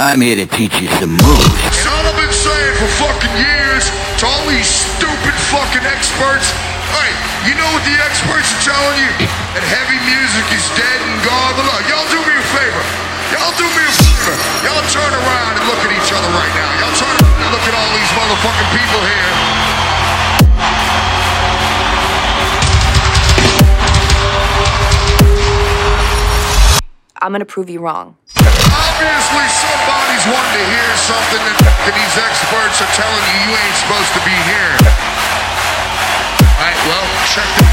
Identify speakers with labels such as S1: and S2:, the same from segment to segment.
S1: I'm here to teach you some moves.
S2: And all I've been saying for fucking years to all these stupid fucking experts, hey, you know what the experts are telling you? That heavy music is dead
S3: I'm gonna prove you wrong.
S2: Obviously, somebody's wanting to hear something that, these experts are telling you you ain't supposed to be. All right, well, check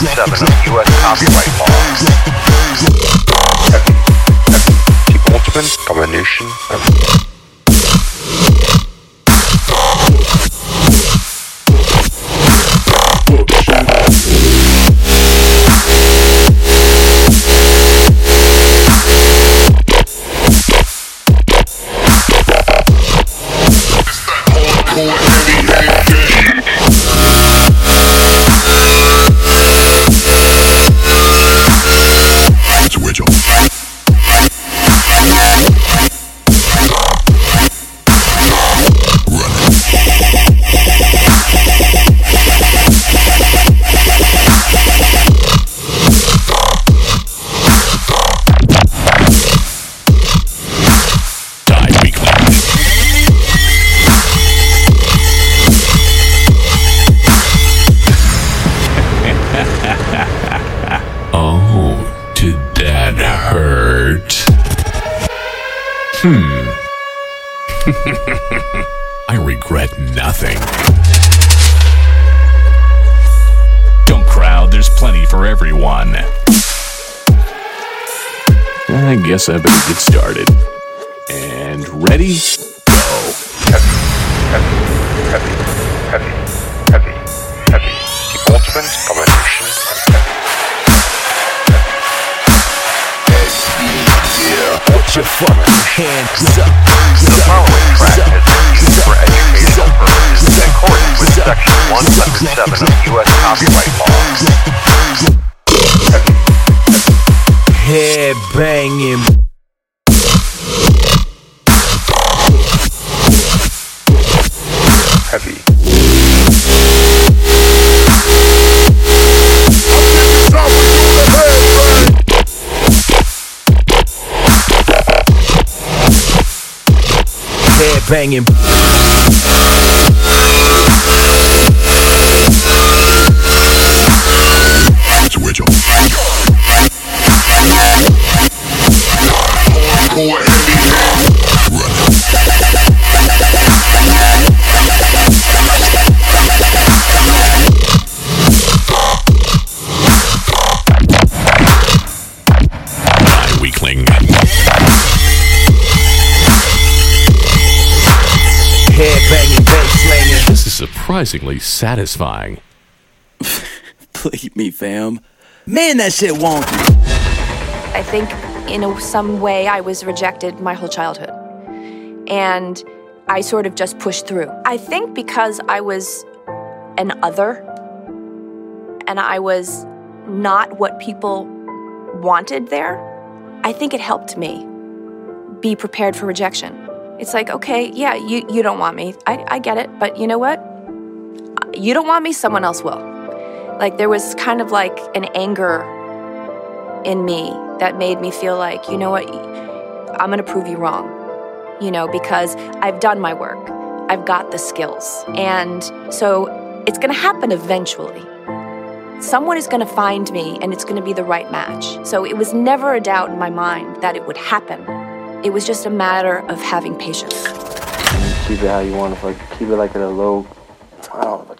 S4: 177 of U.S. copyright law. Heavy, heavy. Ultimate Combination.
S5: Die Hmm. I regret nothing. Don't crowd, there's plenty for everyone. I guess I better get started. And ready? Put your fucking hands up.
S4: The following track has been used for educational purposes in accordance with Section 177 of U.S. copyright law.
S5: Head banging. Banging. Surprisingly satisfying.
S1: Believe me, fam. Man, that shit wonky.
S3: I think in a, some way I was rejected my whole childhood. And I sort of just pushed through. I think because I was an other and I was not what people wanted there, I think it helped me be prepared for rejection. It's like, okay, yeah, you, you don't want me. I, I get it. But you know what? You don't want me, someone else will. Like there was kind of like an anger in me that made me feel like, you know what, I'm gonna prove you wrong, you know, because I've done my work, I've got the skills. And so it's gonna happen eventually. Someone is gonna find me and it's gonna be the right match. So it was never a doubt in my mind that it would happen. It was just a matter of having patience.
S6: keep it how you want to, like keep it like at a low, Like